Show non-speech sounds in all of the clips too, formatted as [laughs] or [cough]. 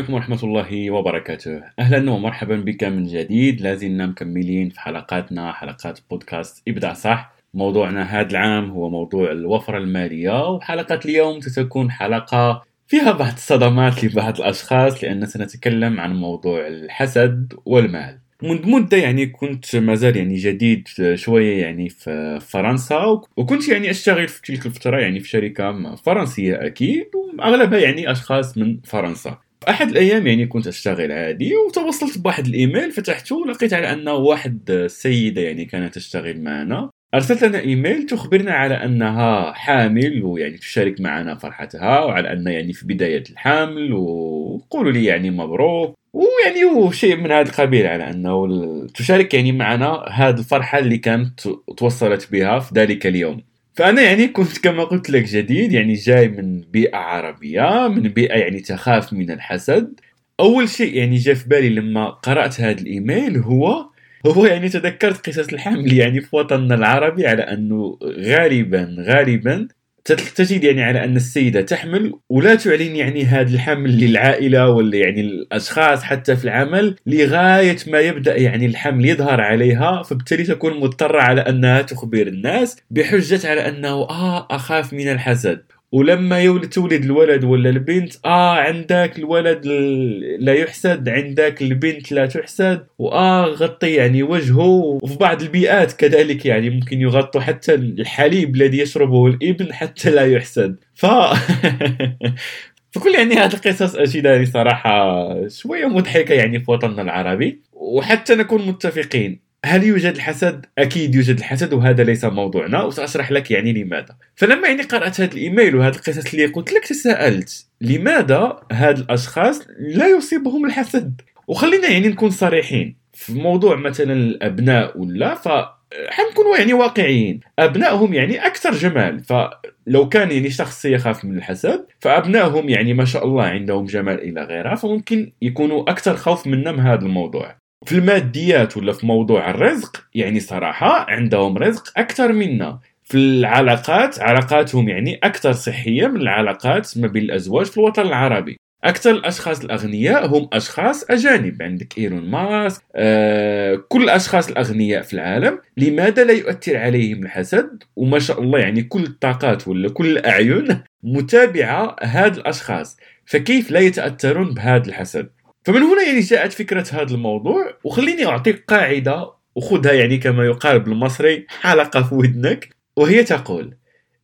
عليكم ورحمة الله وبركاته. أهلا ومرحبا بك من جديد. لازلنا مكملين في حلقاتنا حلقات بودكاست ابدأ صح. موضوعنا هذا العام هو موضوع الوفرة المالية وحلقة اليوم ستكون حلقة فيها بعض الصدمات لبعض الأشخاص لأن سنتكلم عن موضوع الحسد والمال. منذ مدة يعني كنت مازال يعني جديد شوية يعني في فرنسا وكنت يعني أشتغل في تلك الفترة يعني في شركة فرنسية أكيد وأغلبها يعني أشخاص من فرنسا. احد الأيام يعني كنت أشتغل عادي وتوصلت بواحد الإيميل فتحته ولقيت على انه واحد السيدة يعني كانت تشتغل معنا. أرسلت لنا إيميل تخبرنا على أنها حامل ويعني تشارك معنا فرحتها وعلى أن يعني في بداية الحمل وقولوا لي يعني مبروك ويعني وشيء من هذا القبيل على أنه تشارك يعني معنا هذه الفرحة اللي كانت توصلت بها في ذلك اليوم. فأنا يعني كنت كما قلت لك جديد يعني جاي من بيئة عربية من بيئة يعني تخاف من الحسد. أول شيء يعني جاء في بالي لما قرأت هذا الإيميل هو هو يعني تذكرت قصص الحمل يعني في وطننا العربي على أنه غالبا غالبا تجد يعني على أن السيدة تحمل ولا تعلن يعني هذا الحمل للعائلة ولا يعني الأشخاص حتى في العمل لغاية ما يبدأ يعني الحمل يظهر عليها فبالتالي تكون مضطرة على أنها تخبر الناس بحجة على أنه آه أخاف من الحسد. ولما يولد تولد الولد ولا البنت آه عندك الولد لا يحسد عندك البنت لا تحسد وآه غطي يعني وجهه وفي بعض البيئات كذلك يعني ممكن يغطوا حتى الحليب الذي يشربه الإبن حتى لا يحسد. ف [laughs] فكل يعني هذه القصص أجدها يعني صراحة شوية مضحكة يعني في وطننا العربي وحتى نكون متفقين. هل يوجد الحسد؟ أكيد يوجد الحسد وهذا ليس موضوعنا وسأشرح لك يعني لماذا. فلما يعني قرأت هذا الإيميل وهذه القصص اللي قلت لك تساءلت لماذا هاد الأشخاص لا يصيبهم الحسد؟ وخلينا يعني نكون صريحين في موضوع مثلا الأبناء ولا ف حنكونوا يعني واقعيين أبنائهم يعني أكثر جمال فلو كان يعني شخص يخاف من الحسد فأبنائهم يعني ما شاء الله عندهم جمال إلى غيرها فممكن يكونوا أكثر خوف منا من هذا الموضوع في الماديات ولا في موضوع الرزق يعني صراحة عندهم رزق أكثر منا. في العلاقات علاقاتهم يعني أكثر صحية من العلاقات ما بين الأزواج في الوطن العربي. أكثر الأشخاص الأغنياء هم أشخاص أجانب عندك إيلون ماسك آه، كل الأشخاص الأغنياء في العالم. لماذا لا يؤثر عليهم الحسد؟ وما شاء الله يعني كل الطاقات ولا كل الأعين متابعة هاد الأشخاص. فكيف لا يتأثرون بهذا الحسد؟ فمن هنا يعني جاءت فكرة هذا الموضوع وخليني أعطيك قاعدة وخذها يعني كما يقال بالمصري حلقة في ودنك. وهي تقول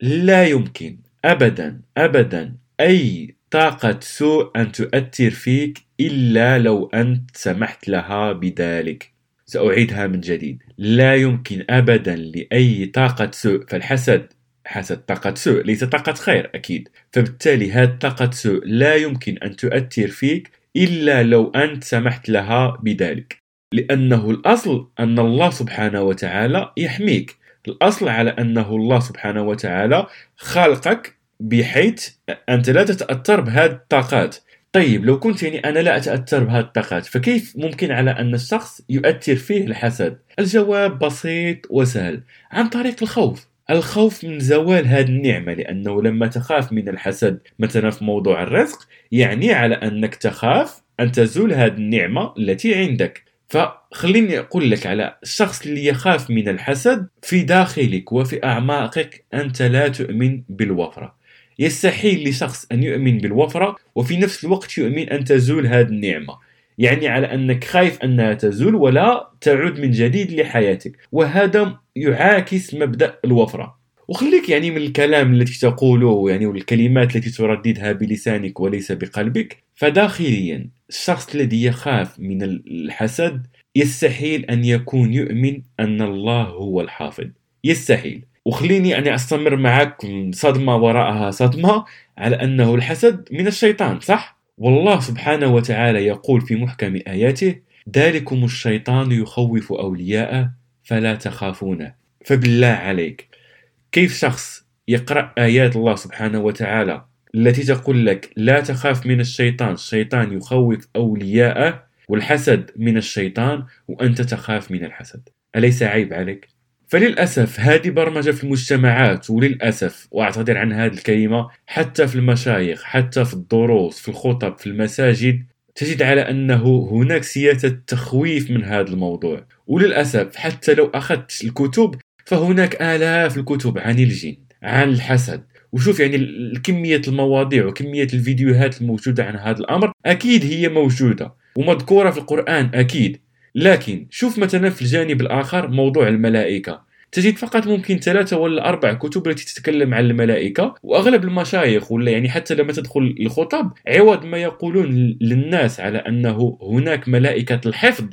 لا يمكن أبدا أبدا أي طاقة سوء أن تؤثر فيك إلا لو أنت سمحت لها بذلك. سأعيدها من جديد لا يمكن أبدا لأي طاقة سوء. فالحسد حسد طاقة سوء ليس طاقة خير أكيد. فبالتالي هذه طاقة سوء لا يمكن أن تؤثر فيك إلا لو أنت سمحت لها بذلك. لأنه الأصل أن الله سبحانه وتعالى يحميك. الأصل على أنه الله سبحانه وتعالى خلقك بحيث أنت لا تتأثر بهذه الطاقات. طيب لو كنت يعني أنا لا أتأثر بهذه الطاقات فكيف ممكن على أن الشخص يؤثر فيه الحسد؟ الجواب بسيط وسهل عن طريق الخوف. الخوف من زوال هذه النعمة لأنه لما تخاف من الحسد مثلا في موضوع الرزق يعني على أنك تخاف أن تزول هذه النعمة التي عندك. فخليني أقول لك على الشخص اللي يخاف من الحسد في داخلك وفي أعماقك أنت لا تؤمن بالوفرة. يستحيل لشخص أن يؤمن بالوفرة وفي نفس الوقت يؤمن أن تزول هذه النعمة. يعني على أنك خايف أنها تزول ولا تعود من جديد لحياتك. وهذا يعاكس مبدأ الوفرة. وخليك يعني من الكلام التي تقوله يعني والكلمات التي ترددها بلسانك وليس بقلبك. فداخليا الشخص الذي يخاف من الحسد يستحيل أن يكون يؤمن أن الله هو الحافظ. يستحيل. وخليني يعني أستمر معك صدمة وراءها صدمة على أنه الحسد من الشيطان صح؟ والله سبحانه وتعالى يقول في محكم آياته ذلكم الشيطان يخوف أولياءه فلا تخافونه فبالله عليك. كيف شخص يقرأ آيات الله سبحانه وتعالى التي تقول لك لا تخاف من الشيطان الشيطان يخوف أولياءه والحسد من الشيطان وأنت تخاف من الحسد؟ أليس عيب عليك؟ فللأسف هذه برمجة في المجتمعات وللأسف وأعتذر عن هذه الكلمة حتى في المشايخ حتى في الدروس في الخطب في المساجد تجد على أنه هناك سياسة تخويف من هذا الموضوع. وللأسف حتى لو أخذت الكتب فهناك آلاف الكتب عن الجن عن الحسد. وشوف يعني كمية المواضيع وكمية الفيديوهات الموجودة عن هذا الأمر أكيد هي موجودة ومذكورة في القرآن أكيد. لكن شوف مثلا في الجانب الآخر موضوع الملائكة. تجد فقط ممكن ثلاثة ولا أربع كتب التي تتكلم عن الملائكة وأغلب المشايخ ولا يعني حتى لما تدخل الخطب عوض ما يقولون للناس على أنه هناك ملائكة الحفظ.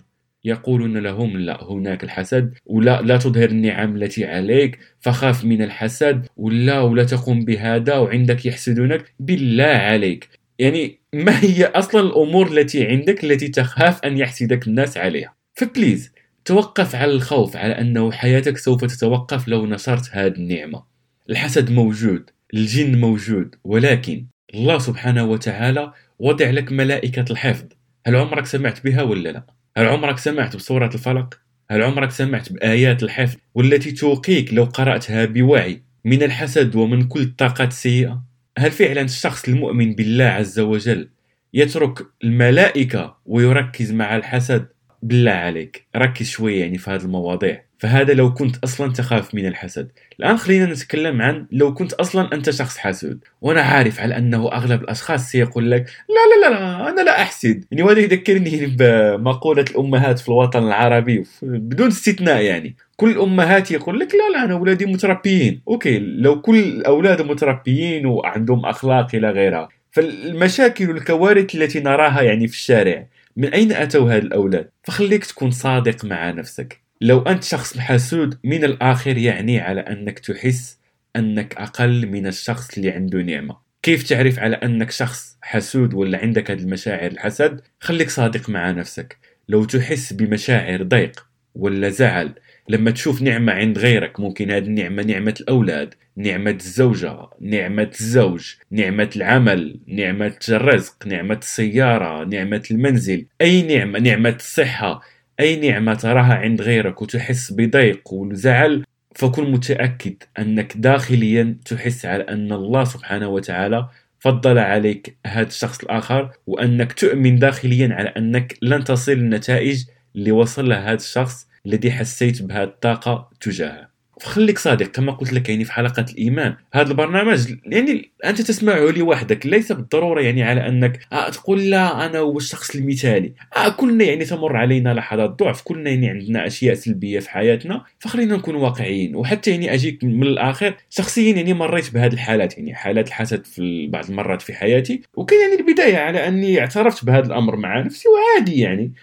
يقولون لهم لا هناك الحسد ولا لا تظهر النعم التي عليك فخاف من الحسد ولا ولا تقوم بهذا وعندك يحسدونك. بالله عليك. يعني ما هي أصلا الأمور التي عندك التي تخاف أن يحسدك الناس عليها فبليز توقف على الخوف على أنه حياتك سوف تتوقف لو نشرت هذه النعمة الحسد موجود الجن موجود ولكن الله سبحانه وتعالى وضع لك ملائكة الحفظ هل عمرك سمعت بها ولا لا هل عمرك سمعت بسورة الفلق؟ هل عمرك سمعت بآيات الحفظ والتي توقيك لو قرأتها بوعي من الحسد ومن كل الطاقات السيئة؟ هل فعلا الشخص المؤمن بالله عز وجل يترك الملائكة ويركز مع الحسد؟ بالله عليك ركز شوية يعني في هذه المواضيع فهذا لو كنت أصلا تخاف من الحسد. الآن خلينا نتكلم عن لو كنت أصلا أنت شخص حاسود وأنا عارف على أنه أغلب الأشخاص سيقول لك لا لا لا, أنا لا أحسد. يعني وهذا يذكرني بمقولة الأمهات في الوطن العربي بدون استثناء يعني. كل الامهات يقول لك لا لا أنا أولادي متربيين. أوكي لو كل الاولاد متربيين وعندهم أخلاق إلى غيرها. فالمشاكل والكوارث التي نراها يعني في الشارع من أين أتوا هاد الأولاد؟ فخليك تكون صادق مع نفسك. لو أنت شخص حسود من الآخر يعني على أنك تحس أنك أقل من الشخص اللي عنده نعمة. كيف تعرف على أنك شخص حسود ولا عندك هذه المشاعر الحسد؟ خليك صادق مع نفسك. لو تحس بمشاعر ضيق ولا زعل لما تشوف نعمة عند غيرك ممكن هذه النعمة نعمة الأولاد نعمة الزوجة نعمة الزوج نعمة العمل نعمة الرزق نعمة السيارة نعمة المنزل أي نعمة نعمة الصحة أي نعمة تراها عند غيرك وتحس بضيق وزعل فكن متأكد أنك داخليا تحس على أن الله سبحانه وتعالى فضل عليك هذا الشخص الآخر وأنك تؤمن داخليا على أنك لن تصل النتائج اللي وصل لها هذا الشخص الذي حسيت بهذه الطاقة تجاهه. خليك صادق كما قلت لك يعني في حلقة الإيمان. هذا البرنامج يعني أنت تسمعه لوحدك ليس بالضرورة يعني على أنك آه تقول لا أنا هو الشخص المثالي. آه كلنا يعني تمر علينا لحظات ضعف كلنا يعني عندنا أشياء سلبية في حياتنا. فخلينا نكون واقعيين وحتى يعني أجيك من الآخر شخصيا يعني مريت بهذه الحالات يعني حالات الحسد في بعض المرات في حياتي. وكان يعني البداية على أني اعترفت بهذا الأمر مع نفسي وعادي يعني.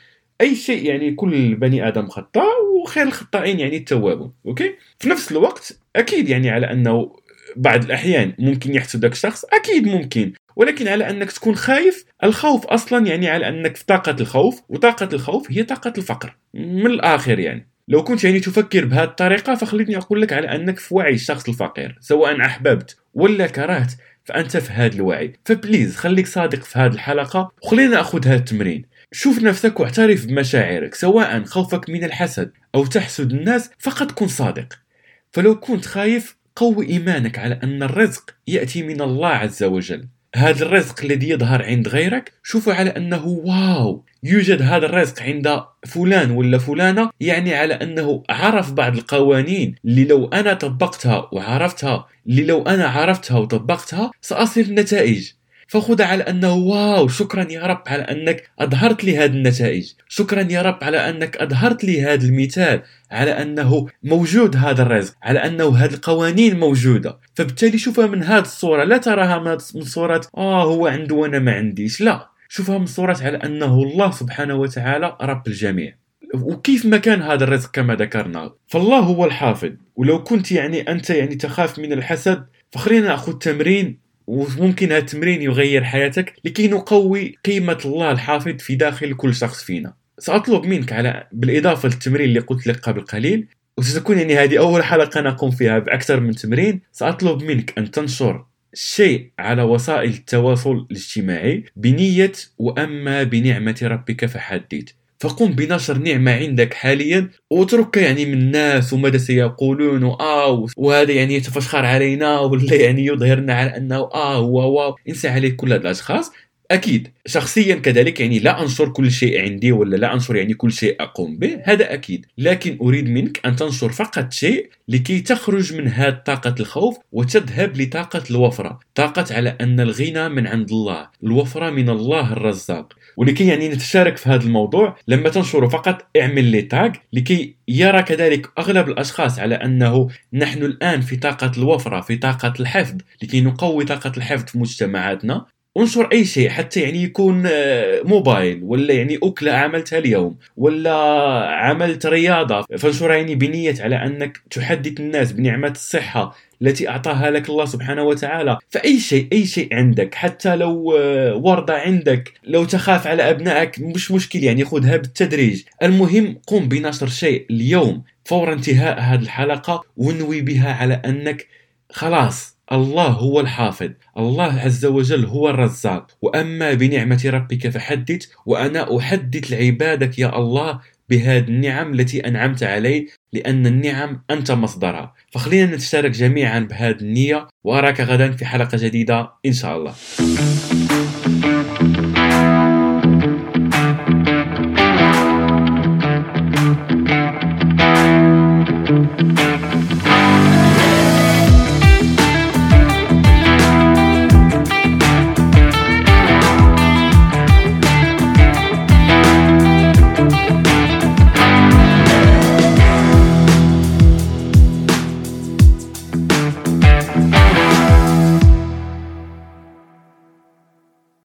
أي شيء يعني كل بني آدم خطاء وخير الخطائين يعني التوابون أوكي؟ في نفس الوقت أكيد يعني على أنه بعض الأحيان ممكن يحسدك شخص أكيد ممكن ولكن على أنك تكون خايف الخوف أصلا يعني على أنك في طاقة الخوف وطاقة الخوف هي طاقة الفقر من الآخر يعني. لو كنت يعني تفكر بهذه الطريقة فخليني أقول لك على أنك في وعي الشخص الفقير سواء أحببت ولا كرهت فأنت في هذا الوعي. ف please خليك صادق في هذه الحلقة وخلينا نأخذ هذا التمرين. شوف نفسك واعترف بمشاعرك سواء خوفك من الحسد أو تحسد الناس فقط كن صادق. فلو كنت خايف قوي إيمانك على أن الرزق يأتي من الله عز وجل. هذا الرزق الذي يظهر عند غيرك شوفوا على أنه wow! يوجد هذا الرزق عند فلان ولا فلانة يعني على أنه عرف بعض القوانين اللي لو أنا طبقتها وعرفتها اللي لو أنا عرفتها وطبقتها سأصل النتائج فخذ على أنه واو شكرا يا رب على أنك أظهرت لي هذه النتائج. شكرا يا رب على أنك أظهرت لي هذا المثال على أنه موجود هذا الرزق على أنه هذه القوانين موجودة. فبالتالي شوفها من هذه الصورة لا تراها من صورة آه هو عنده وأنا ما عنديش. لا شوفها من صورة على أنه الله سبحانه وتعالى رب الجميع. وكيف ما كان هذا الرزق كما ذكرنا. فالله هو الحافظ. ولو كنت يعني أنت يعني تخاف من الحسد فخلينا نأخذ تمرين وممكن هذا التمرين يغير حياتك لكي نقوي قيمة الله الحافظ في داخل كل شخص فينا. سأطلب منك على بالإضافة للتمرين اللي قلت لك قبل قليل وستكون يعني هذه أول حلقة نقوم فيها بأكثر من تمرين سأطلب منك أن تنشر شيء على وسائل التواصل الاجتماعي بنية وأما بنعمة ربك فحدث فقم بنشر نعمة عندك حاليا واترك يعني من الناس وماذا سيقولون؟ آه وهذا يعني يتفشخر علينا ولا يعني يظهرنا على أنه آه هو واو انسى عليه كل هذه الأشخاص. أكيد. شخصيا كذلك يعني لا أنشر كل شيء عندي ولا لا أنشر يعني كل شيء أقوم به هذا أكيد. لكن أريد منك أن تنشر فقط شيء لكي تخرج من هذه طاقة الخوف وتذهب لطاقة الوفرة. طاقة على أن الغنى من عند الله الوفرة من الله الرزاق. ولكي يعني نتشارك في هذا الموضوع لما تنشر فقط اعمل لي تاج لكي يرى كذلك أغلب الأشخاص على أنه نحن الآن في طاقة الوفرة في طاقة الحفظ لكي نقوي طاقة الحفظ في مجتمعاتنا. انشر اي شيء حتى يعني يكون آه، موبايل ولا يعني أكلة عملتها اليوم ولا عملت رياضة. فانشرها يعني بنية على أنك تحدث الناس بنعمة الصحة التي أعطاها لك الله سبحانه وتعالى. فأي شيء أي شيء عندك حتى لو آه، وردة عندك لو تخاف على أبنائك مش مشكل يعني خذها بالتدريج. المهم قم بنشر شيء اليوم فور انتهاء هذه الحلقة ونوي بها على أنك خلاص الله هو الحافظ الله عز وجل هو الرزاق. وأما بنعمة ربك فحدث وأنا أحدث لعبادك يا الله بهذه النعم التي أنعمت علي لأن النعم أنت مصدرها. فخلينا نتشارك جميعا بهذه النية وأراك غدا في حلقة جديدة إن شاء الله.